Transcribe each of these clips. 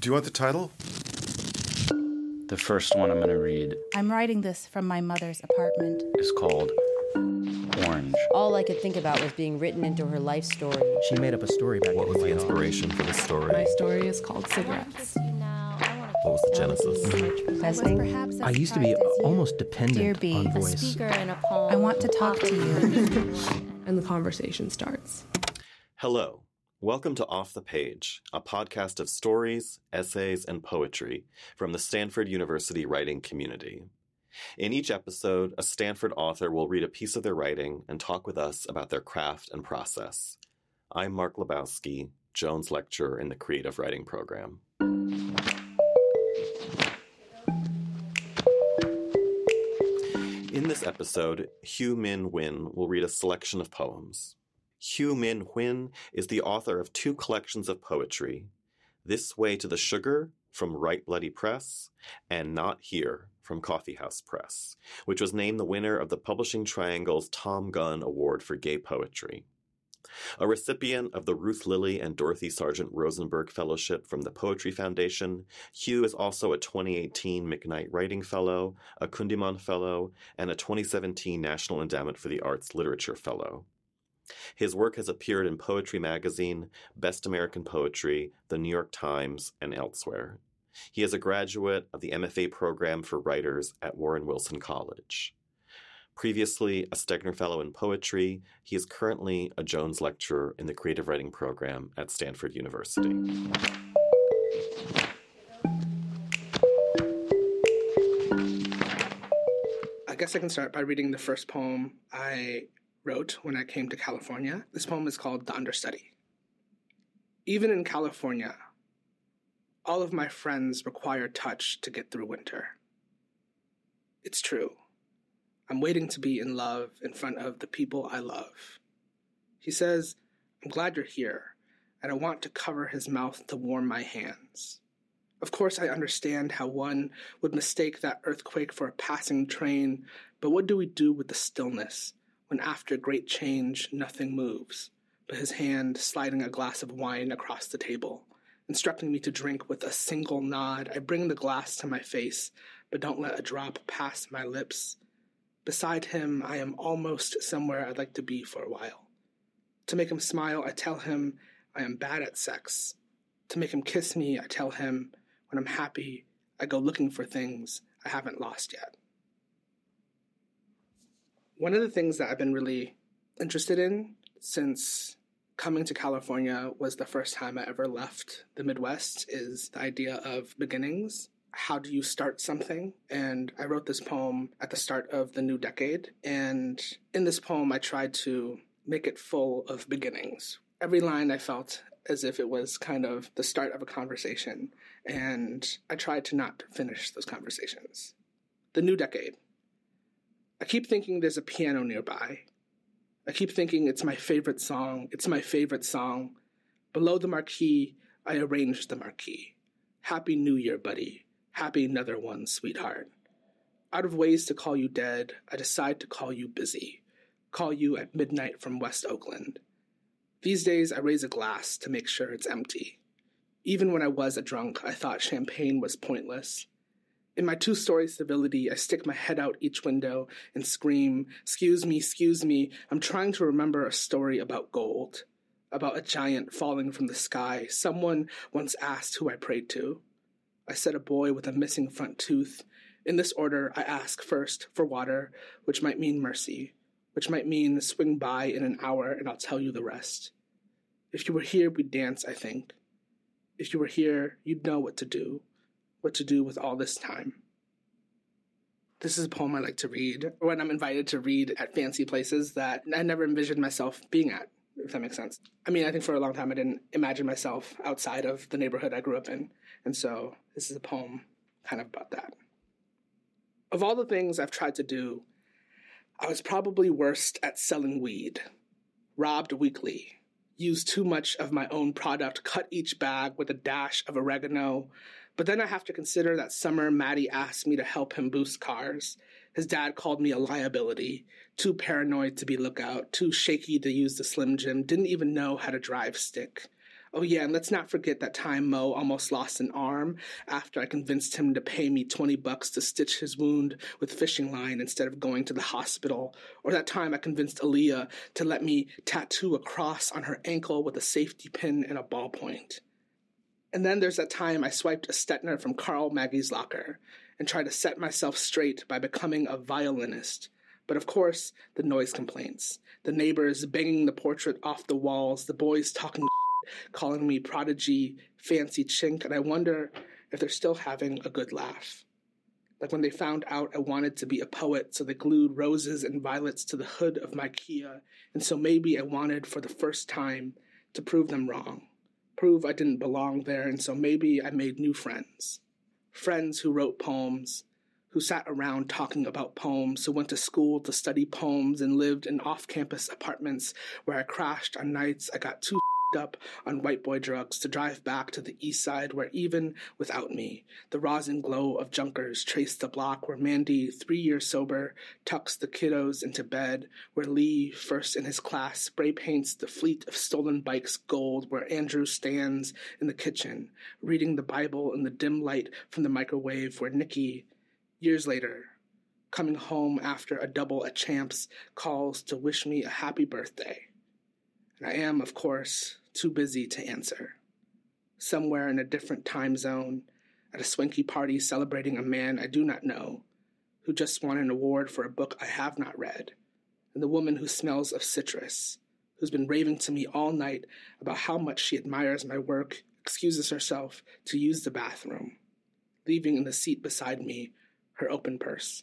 Do you want the title? The first one I'm going to read I'm writing this from my mother's apartment. is called Orange. All I could think about was being written into her life story. She made up a story about What was the laid off. inspiration for the story? My story is called Cigarettes. What was the genesis? Fascinating. Perhaps I used to be almost dependent Dear B, on a voice. I want to talk to you. And the conversation starts. Hello. Welcome to Off the Page, a podcast of stories, essays, and poetry from the Stanford University writing community. In each episode, a Stanford author will read a piece of their writing and talk with us about their craft and process. I'm Mark Labowskie, Jones Lecturer in the Creative Writing Program. In this episode, Hieu Minh Nguyen will read a selection of poems. Hieu Minh Nguyen is the author of two collections of poetry This Way to the Sugar from Write Bloody Press and Not Here from Coffeehouse Press, which was named the winner of the Publishing Triangle's Thom Gunn Award for Gay Poetry. A recipient of the Ruth Lilly and Dorothy Sargent Rosenberg Fellowship from the Poetry Foundation, Hieu is also a 2018 McKnight Writing Fellow, a Kundiman Fellow, and a 2017 National Endowment for the Arts Literature Fellow. His work has appeared in Poetry Magazine, Best American Poetry, The New York Times, and elsewhere. He is a graduate of the MFA program for writers at Warren Wilson College. Previously a Stegner Fellow in Poetry, he is currently a Jones Lecturer in the Creative Writing program at Stanford University. I guess I can start by reading the first poem I wrote when I came to California. This poem is called The Understudy. Even in California, all of my friends require touch to get through winter. It's true. I'm waiting to be in love in front of the people I love. He says, I'm glad you're here, and I want to cover his mouth to warm my hands. Of course, I understand how one would mistake that earthquake for a passing train, but what do we do with the stillness when after great change nothing moves, but his hand sliding a glass of wine across the table, instructing me to drink with a single nod? I bring the glass to my face, but don't let a drop pass my lips. Beside him, I am almost somewhere I'd like to be for a while. To make him smile, I tell him I am bad at sex. To make him kiss me, I tell him when I'm happy, I go looking for things I haven't lost yet. One of the things that I've been really interested in since coming to California was the first time I ever left the Midwest is the idea of beginnings. How do you start something? And I wrote this poem at the start of the new decade. And in this poem, I tried to make it full of beginnings. Every line I felt as if it was kind of the start of a conversation. And I tried to not finish those conversations. The new decade. I keep thinking there's a piano nearby. I keep thinking it's my favorite song. It's my favorite song. Below the marquee, I arrange the marquee. Happy New Year, buddy. Happy another one, sweetheart. Out of ways to call you dead, I decide to call you busy. Call you at midnight from West Oakland. These days, I raise a glass to make sure it's empty. Even when I was a drunk, I thought champagne was pointless. In my two story civility, I stick my head out each window and scream, Excuse me, excuse me, I'm trying to remember a story about gold, about a giant falling from the sky. Someone once asked who I prayed to. I said a boy with a missing front tooth. In this order, I ask first for water, which might mean mercy, which might mean swing by in an hour and I'll tell you the rest. If you were here, we'd dance, I think. If you were here, you'd know what to do what to do with all this time. This is a poem I like to read when I'm invited to read at fancy places that I never envisioned myself being at, if that makes sense. I mean, I think for a long time I didn't imagine myself outside of the neighborhood I grew up in. And so this is a poem kind of about that. Of all the things I've tried to do, I was probably worst at selling weed. Robbed weekly, used too much of my own product, cut each bag with a dash of oregano, but then I have to consider that summer Maddie asked me to help him boost cars. His dad called me a liability, too paranoid to be lookout, too shaky to use the Slim Jim, didn't even know how to drive stick. Oh, yeah, and let's not forget that time Mo almost lost an arm after I convinced him to pay me 20 bucks to stitch his wound with fishing line instead of going to the hospital. Or that time I convinced Aaliyah to let me tattoo a cross on her ankle with a safety pin and a ballpoint. And then there's that time I swiped a Stentor from Carl Maggie's locker and tried to set myself straight by becoming a violinist. But of course, the noise complaints. The neighbors banging the portrait off the walls, the boys talking calling me prodigy, fancy chink, and I wonder if they're still having a good laugh. Like when they found out I wanted to be a poet, so they glued roses and violets to the hood of my Kia, and so maybe I wanted for the first time to prove them wrong, prove I didn't belong there, and so maybe I made new friends. Friends who wrote poems, who sat around talking about poems, who went to school to study poems and lived in off campus apartments where I crashed on nights I got too up on white boy drugs to drive back to the east side where even without me, the rosin glow of junkers traced the block where Mandy, three years sober, tucks the kiddos into bed, where Lee, first in his class, spray paints the fleet of stolen bikes gold, where Andrew stands in the kitchen, reading the Bible in the dim light from the microwave, where Nikki, years later, coming home after a double at Champs, calls to wish me a happy birthday. I am, of course, too busy to answer. Somewhere in a different time zone, at a swanky party celebrating a man I do not know, who just won an award for a book I have not read, and the woman who smells of citrus, who's been raving to me all night about how much she admires my work, excuses herself to use the bathroom, leaving in the seat beside me her open purse.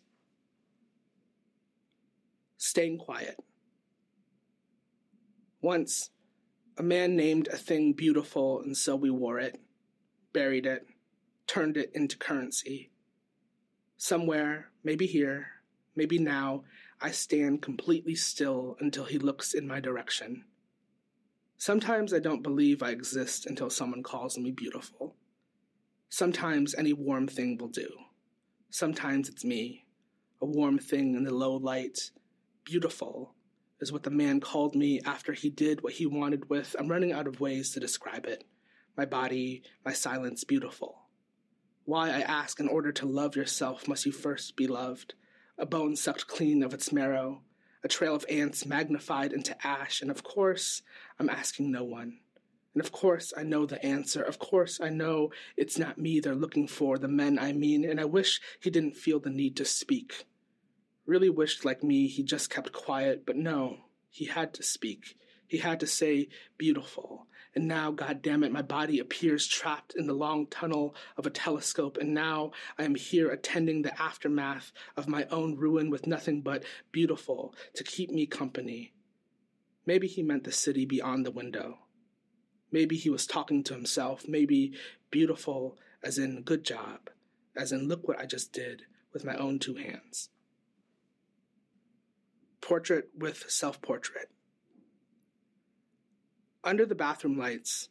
Staying quiet. Once, a man named a thing beautiful, and so we wore it, buried it, turned it into currency. Somewhere, maybe here, maybe now, I stand completely still until he looks in my direction. Sometimes I don't believe I exist until someone calls me beautiful. Sometimes any warm thing will do. Sometimes it's me, a warm thing in the low light, beautiful, is what the man called me after he did what he wanted with. I'm running out of ways to describe it. My body, my silence, beautiful. Why, I ask, in order to love yourself, must you first be loved? A bone sucked clean of its marrow, a trail of ants magnified into ash, and of course, I'm asking no one. And of course, I know the answer. Of course, I know it's not me they're looking for, the men I mean, and I wish he didn't feel the need to speak. Really wished, like me, he just kept quiet, but no, he had to speak. He had to say, beautiful. And now, God damn it, my body appears trapped in the long tunnel of a telescope, and now I am here attending the aftermath of my own ruin with nothing but beautiful to keep me company. Maybe he meant the city beyond the window. Maybe he was talking to himself. Maybe beautiful as in good job, as in look what I just did with my own two hands. Portrait with self portrait. Under the bathroom lights,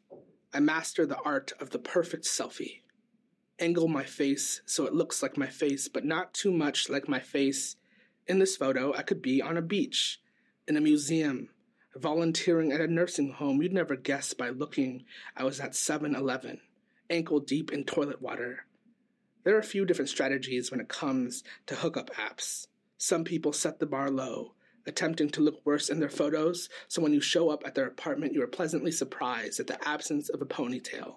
I master the art of the perfect selfie. Angle my face so it looks like my face, but not too much like my face. In this photo, I could be on a beach, in a museum, volunteering at a nursing home. You'd never guess by looking I was at 7 Eleven, ankle deep in toilet water. There are a few different strategies when it comes to hookup apps. Some people set the bar low, attempting to look worse in their photos, so when you show up at their apartment, you are pleasantly surprised at the absence of a ponytail.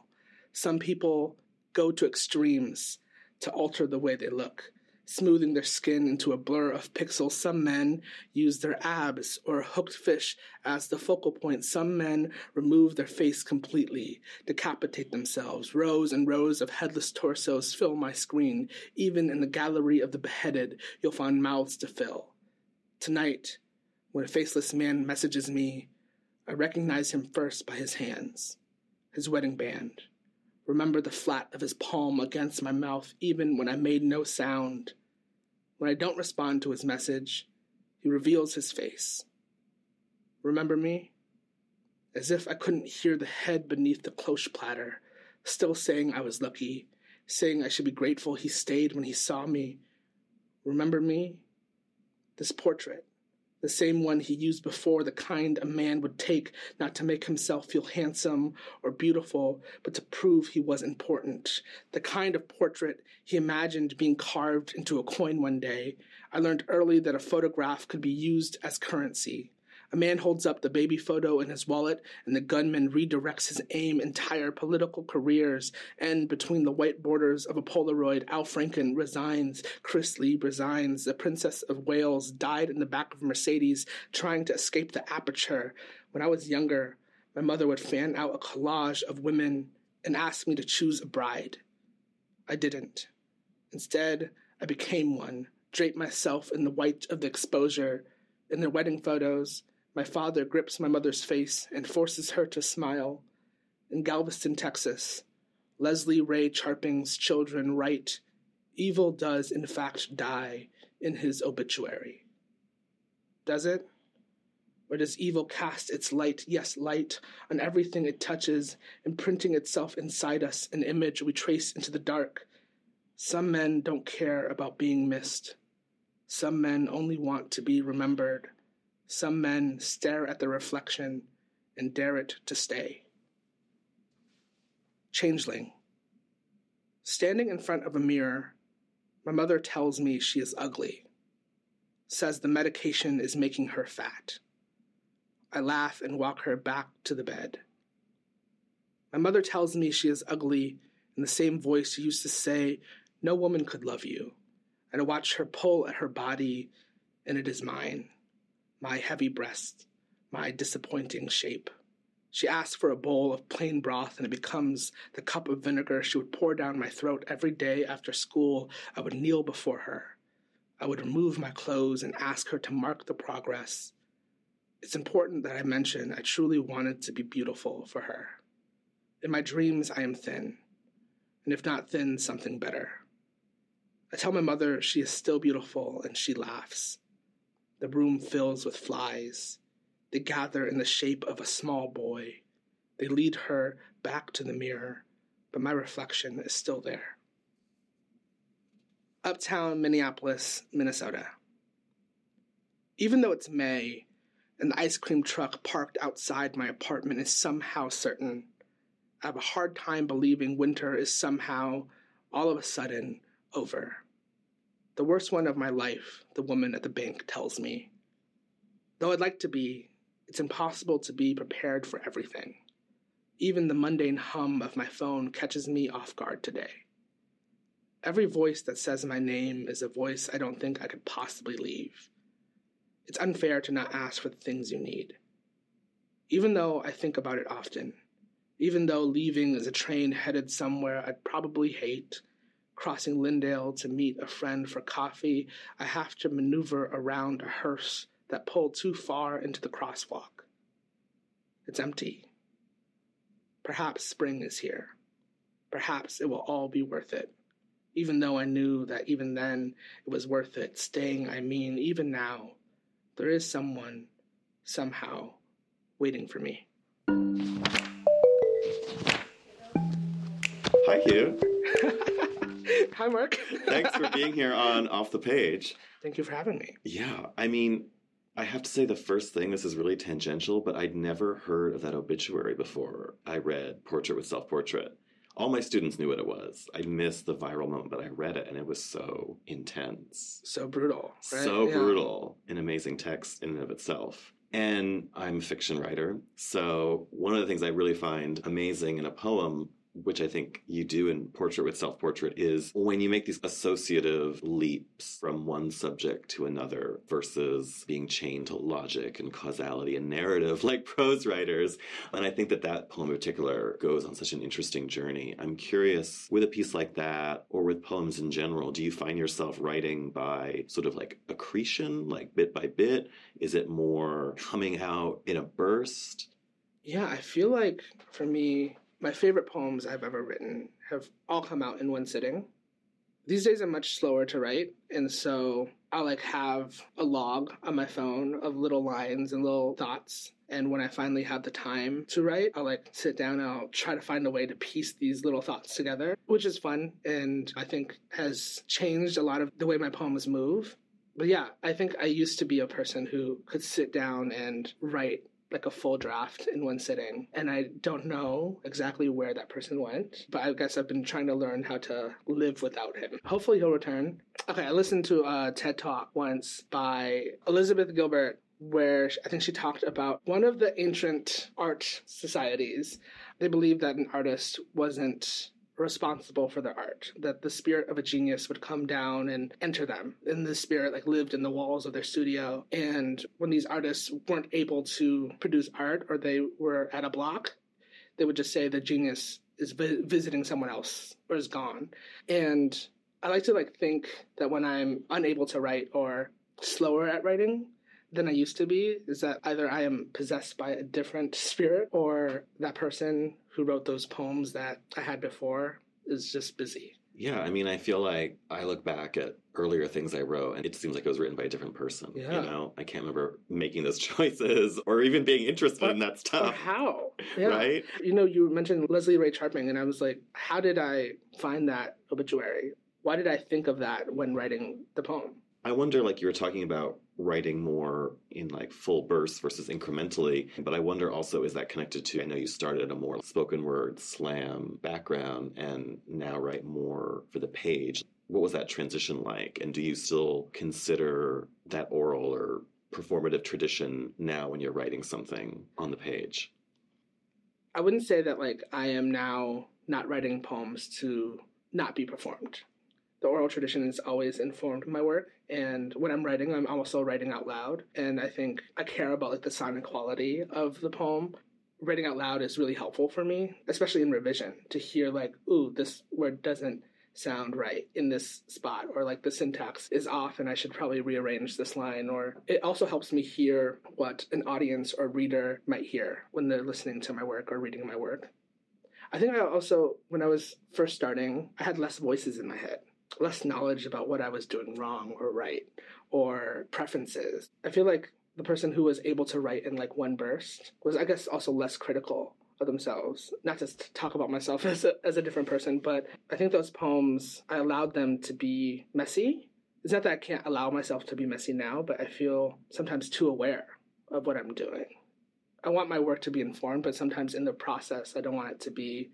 Some people go to extremes to alter the way they look, smoothing their skin into a blur of pixels. Some men use their abs or hooked fish as the focal point. Some men remove their face completely, decapitate themselves. Rows and rows of headless torsos fill my screen. Even in the gallery of the beheaded, you'll find mouths to fill. Tonight, when a faceless man messages me, I recognize him first by his hands, his wedding band. Remember the flat of his palm against my mouth, even when I made no sound. When I don't respond to his message, he reveals his face. Remember me? As if I couldn't hear the head beneath the cloche platter, still saying I was lucky, saying I should be grateful he stayed when he saw me. Remember me? This portrait, the same one he used before, the kind a man would take not to make himself feel handsome or beautiful, but to prove he was important, the kind of portrait he imagined being carved into a coin one day. I learned early that a photograph could be used as currency. A man holds up the baby photo in his wallet, and the gunman redirects his aim. Entire political careers end between the white borders of a Polaroid. Al Franken resigns. Chris Lee resigns. The Princess of Wales died in the back of a Mercedes trying to escape the aperture. When I was younger, my mother would fan out a collage of women and ask me to choose a bride. I didn't. Instead, I became one, draped myself in the white of the exposure. In their wedding photos, my father grips my mother's face and forces her to smile. In Galveston, Texas, Leslie Ray Charping's children write, Evil does in fact die in his obituary. Does it? Or does evil cast its light, yes, light, on everything it touches, imprinting itself inside us, an image we trace into the dark? Some men don't care about being missed. Some men only want to be remembered. Some men stare at the reflection and dare it to stay. Changeling. Standing in front of a mirror, my mother tells me she is ugly, says the medication is making her fat. I laugh and walk her back to the bed. My mother tells me she is ugly in the same voice she used to say, No woman could love you. And I watch her pull at her body, and it is mine my heavy breast, my disappointing shape. She asks for a bowl of plain broth, and it becomes the cup of vinegar she would pour down my throat every day after school. I would kneel before her. I would remove my clothes and ask her to mark the progress. It's important that I mention I truly wanted to be beautiful for her. In my dreams, I am thin, and if not thin, something better. I tell my mother she is still beautiful, and she laughs. The room fills with flies. They gather in the shape of a small boy. They lead her back to the mirror, but my reflection is still there. Uptown Minneapolis, Minnesota. Even though it's May and the ice cream truck parked outside my apartment is somehow certain, I have a hard time believing winter is somehow, all of a sudden, over. The worst one of my life, the woman at the bank tells me. Though I'd like to be, it's impossible to be prepared for everything. Even the mundane hum of my phone catches me off guard today. Every voice that says my name is a voice I don't think I could possibly leave. It's unfair to not ask for the things you need. Even though I think about it often, even though leaving is a train headed somewhere I'd probably hate, crossing Lyndale to meet a friend for coffee, I have to maneuver around a hearse that pulled too far into the crosswalk. It's empty. Perhaps spring is here. Perhaps it will all be worth it. Even though I knew that even then it was worth it, staying, I mean, even now, there is someone, somehow, waiting for me. Hi, Hieu. Hi, Mark. Thanks for being here on Off the Page. Thank you for having me. Yeah, I mean, I have to say the first thing, this is really tangential, but I'd never heard of that obituary before I read Portrait with Self Portrait. All my students knew what it was. I missed the viral moment, but I read it and it was so intense. So brutal. Right? So Yeah. brutal. An amazing text in and of itself. And I'm a fiction writer. So one of the things I really find amazing in a poem which I think you do in Portrait with Self Portrait, is when you make these associative leaps from one subject to another versus being chained to logic and causality and narrative like prose writers. And I think that that poem in particular goes on such an interesting journey. I'm curious, with a piece like that, or with poems in general, do you find yourself writing by sort of like accretion, like bit by bit? Is it more coming out in a burst? Yeah, I feel like for me, my favorite poems I've ever written have all come out in one sitting. These days I'm much slower to write, and so I'll like have a log on my phone of little lines and little thoughts. And when I finally have the time to write, I'll like sit down and I'll try to find a way to piece these little thoughts together, which is fun and I think has changed a lot of the way my poems move. But yeah, I think I used to be a person who could sit down and write like a full draft in one sitting. And I don't know exactly where that person went, but I guess I've been trying to learn how to live without him. Hopefully he'll return. Okay, I listened to a TED talk once by Elizabeth Gilbert where I think she talked about one of the ancient art societies. They believed that an artist wasn't responsible for their art that the spirit of a genius would come down and enter them. And the spirit like lived in the walls of their studio. And when these artists weren't able to produce art or they were at a block they would just say the genius is vi- visiting someone else or is gone. And i like to like think that when i'm unable to write or slower at writing than I used to be is that either I am possessed by a different spirit or that person who wrote those poems that I had before is just busy. Yeah, I mean, I feel like I look back at earlier things I wrote and it seems like it was written by a different person. Yeah. You know, I can't remember making those choices or even being interested Or- in that stuff. how? Yeah. Right? You know, you mentioned Leslie Ray Charping, and I was like, how did I find that obituary? Why did I think of that when writing the poem? I wonder, like you were talking about writing more in like full bursts versus incrementally, but I wonder also is that connected to? I know you started a more spoken word slam background and now write more for the page. What was that transition like? And do you still consider that oral or performative tradition now when you're writing something on the page? I wouldn't say that like I am now not writing poems to not be performed. The oral tradition has always informed my work, and when I'm writing, I'm also writing out loud. And I think I care about like the sonic quality of the poem. Writing out loud is really helpful for me, especially in revision, to hear like, ooh, this word doesn't sound right in this spot, or like the syntax is off, and I should probably rearrange this line. Or it also helps me hear what an audience or reader might hear when they're listening to my work or reading my work. I think I also, when I was first starting, I had less voices in my head, less knowledge about what I was doing wrong or right, or preferences. I feel like the person who was able to write in like one burst was, I guess, also less critical of themselves. Not to talk about myself as a, as a different person, but I think those poems, I allowed them to be messy. It's not that I can't allow myself to be messy now, but I feel sometimes too aware of what I'm doing. I want my work to be informed, but sometimes in the process, I don't want it to be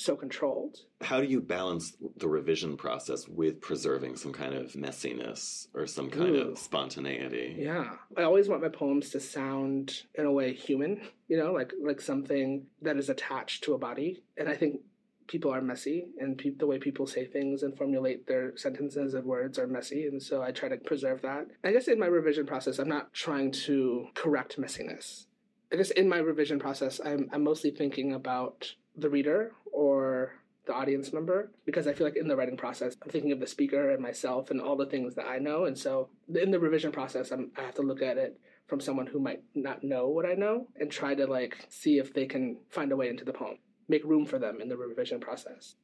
so controlled. How do you balance the revision process with preserving some kind of messiness or some kind Ooh. of spontaneity? Yeah, I always want my poems to sound in a way human, you know, like like something that is attached to a body. And I think people are messy, and pe- the way people say things and formulate their sentences and words are messy, and so I try to preserve that. I guess in my revision process, I'm not trying to correct messiness. I guess in my revision process, I'm I'm mostly thinking about the reader or the audience member because I feel like in the writing process, I'm thinking of the speaker and myself and all the things that I know. And so in the revision process, I'm, I have to look at it from someone who might not know what I know and try to like see if they can find a way into the poem, make room for them in the revision process.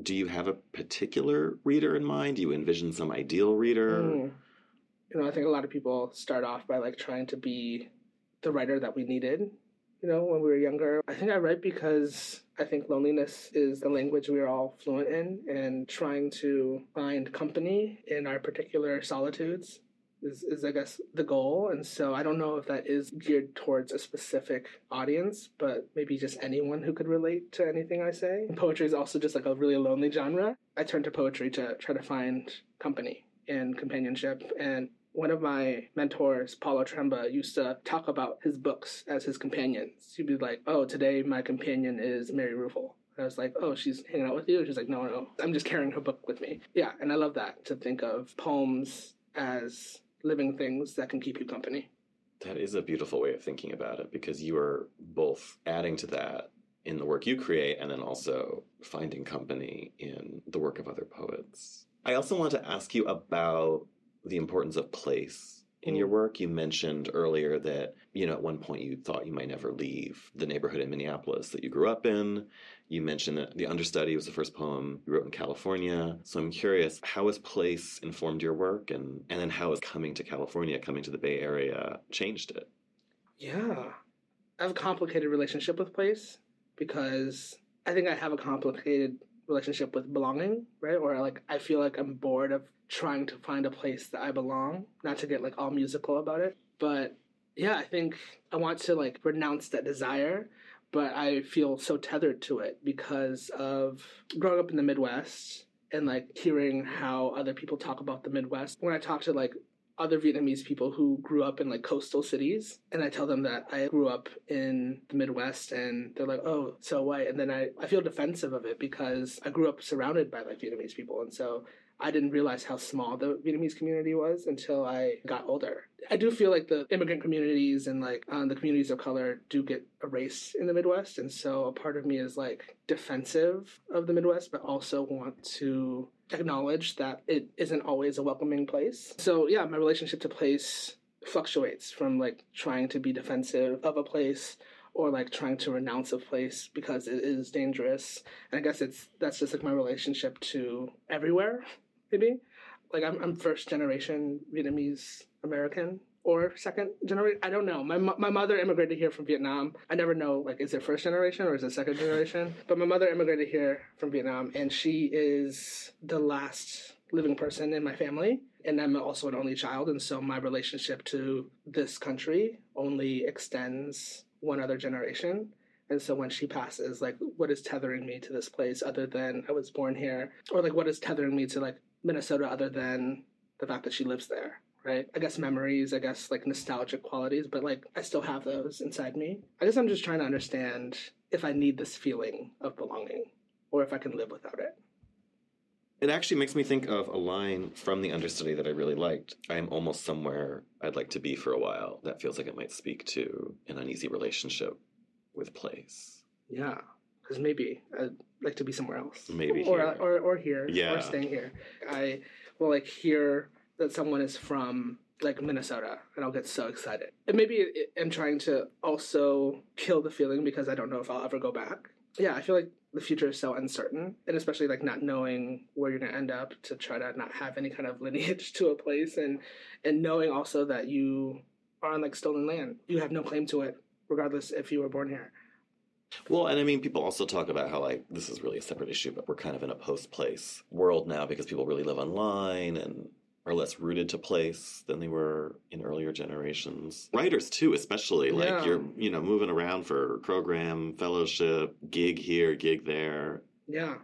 Do you have a particular reader in mind? Do you envision some ideal reader? Mm. You know, I think a lot of people start off by like trying to be the writer that we needed. You know, when we were younger, I think I write because I think loneliness is the language we are all fluent in, and trying to find company in our particular solitudes is, is I guess, the goal. And so I don't know if that is geared towards a specific audience, but maybe just anyone who could relate to anything I say. Poetry is also just like a really lonely genre. I turn to poetry to try to find company and companionship. And one of my mentors, Paul Otremba, used to talk about his books as his companions. He'd be like, "Oh, today my companion is Mary Ruefle." I was like, "Oh, she's hanging out with you?" She's like, "No, no, I'm just carrying her book with me." Yeah, and I love that to think of poems as living things that can keep you company. That is a beautiful way of thinking about it because you are both adding to that in the work you create and then also finding company in the work of other poets. I also want to ask you about the importance of place in your mm. work. You mentioned earlier that, you know, at one point you thought you might never leave the neighborhood in Minneapolis that you grew up in. You mentioned that The Understudy was the first poem you wrote in California. So I'm curious, how has place informed your work and, and then how has coming to California, coming to the Bay Area changed it? Yeah. I have a complicated relationship with place because I think I have a complicated relationship with belonging, right? Or like I feel like I'm bored of trying to find a place that I belong, not to get like all musical about it, but yeah, I think I want to like renounce that desire, but I feel so tethered to it because of growing up in the Midwest and like hearing how other people talk about the Midwest. When I talk to like other Vietnamese people who grew up in like coastal cities, and I tell them that I grew up in the Midwest, and they're like, "Oh, so white," and then I I feel defensive of it because I grew up surrounded by like Vietnamese people, and so I didn't realize how small the Vietnamese community was until I got older. I do feel like the immigrant communities and like um, the communities of color do get erased in the Midwest, and so a part of me is like defensive of the Midwest, but also want to acknowledge that it isn't always a welcoming place. So yeah, my relationship to place fluctuates from like trying to be defensive of a place or like trying to renounce a place because it is dangerous. And I guess it's that's just like my relationship to everywhere, maybe. Like I'm I'm first generation Vietnamese American or second generation. I don't know. My my mother immigrated here from Vietnam. I never know like is it first generation or is it second generation? But my mother immigrated here from Vietnam, and she is the last living person in my family. And I'm also an only child, and so my relationship to this country only extends one other generation. And so when she passes, like, what is tethering me to this place other than I was born here? Or like, what is tethering me to like Minnesota other than the fact that she lives there? Right? I guess memories, I guess like nostalgic qualities, but like I still have those inside me. I guess I'm just trying to understand if I need this feeling of belonging or if I can live without it. It actually makes me think of a line from the understudy that I really liked. I am almost somewhere I'd like to be for a while. That feels like it might speak to an uneasy relationship with place. Yeah, because maybe I'd like to be somewhere else. Maybe or, here. or or here. Yeah. Or staying here. I will like hear that someone is from like Minnesota, and I'll get so excited. And maybe I'm trying to also kill the feeling because I don't know if I'll ever go back. Yeah, I feel like the future is so uncertain, and especially like not knowing where you're gonna end up to try to not have any kind of lineage to a place, and and knowing also that you are on like stolen land, you have no claim to it, regardless if you were born here. Well, and I mean, people also talk about how, like, this is really a separate issue, but we're kind of in a post place world now because people really live online and are less rooted to place than they were in earlier generations. Writers too, especially like Yeah. you're you know moving around for program, fellowship, gig here, gig there. Yeah.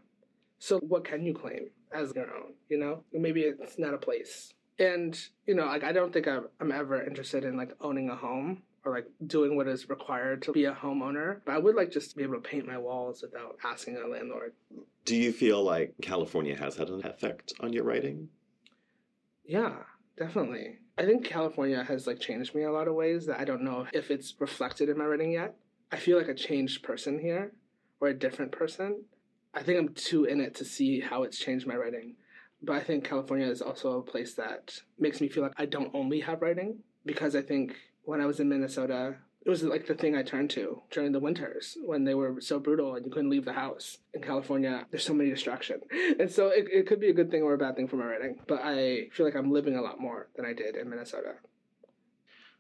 So what can you claim as your own? You know, maybe it's not a place. And you know, like I don't think I'm, I'm ever interested in like owning a home or like doing what is required to be a homeowner. But I would like just to be able to paint my walls without asking a landlord. Do you feel like California has had an effect on your writing? Yeah, definitely. I think California has like changed me a lot of ways that I don't know if it's reflected in my writing yet. I feel like a changed person here or a different person. I think I'm too in it to see how it's changed my writing. But I think California is also a place that makes me feel like I don't only have writing because I think when I was in Minnesota, it was like the thing I turned to during the winters when they were so brutal and you couldn't leave the house. In California, there's so many distractions. And so it, it could be a good thing or a bad thing for my writing. But I feel like I'm living a lot more than I did in Minnesota.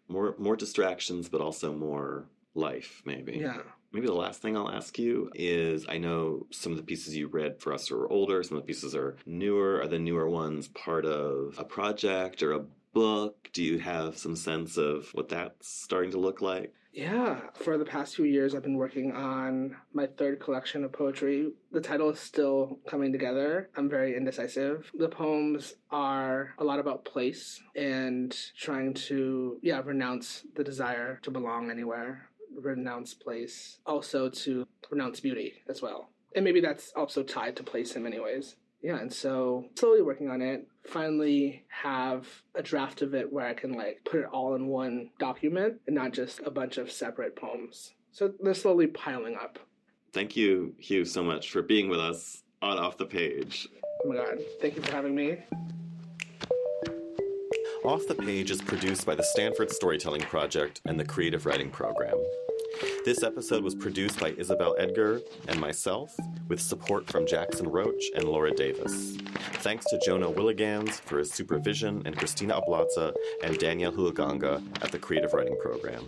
More more distractions, but also more life, maybe. Yeah. Maybe the last thing I'll ask you is I know some of the pieces you read for us are older, some of the pieces are newer. Are the newer ones part of a project or a book? Do you have some sense of what that's starting to look like? Yeah, for the past few years, I've been working on my third collection of poetry. The title is still coming together. I'm very indecisive. The poems are a lot about place and trying to, yeah, renounce the desire to belong anywhere, renounce place, also to renounce beauty as well. And maybe that's also tied to place in many ways. Yeah, and so slowly working on it. Finally, have a draft of it where I can like put it all in one document and not just a bunch of separate poems. So they're slowly piling up. Thank you, Hieu, so much for being with us on Off the Page. Oh my god, thank you for having me. Off the Page is produced by the Stanford Storytelling Project and the Creative Writing Program. This episode was produced by Isabel Edgar and myself, with support from Jackson Roach and Laura Davis. Thanks to Jonah Willihnganz for his supervision and Christina Ablaza and Danielle Huaganga at the Creative Writing Program.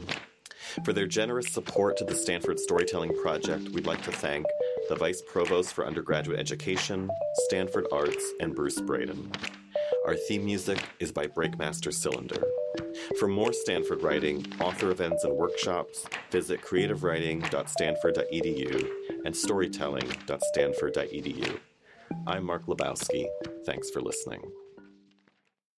For their generous support to the Stanford Storytelling Project, we'd like to thank the Vice Provost for Undergraduate Education, Stanford Arts, and Bruce Braden. Our theme music is by Breakmaster Cylinder. For more Stanford writing, author events, and workshops, visit creativewriting.stanford.edu and storytelling.stanford.edu. I'm Mark Labowskie. Thanks for listening.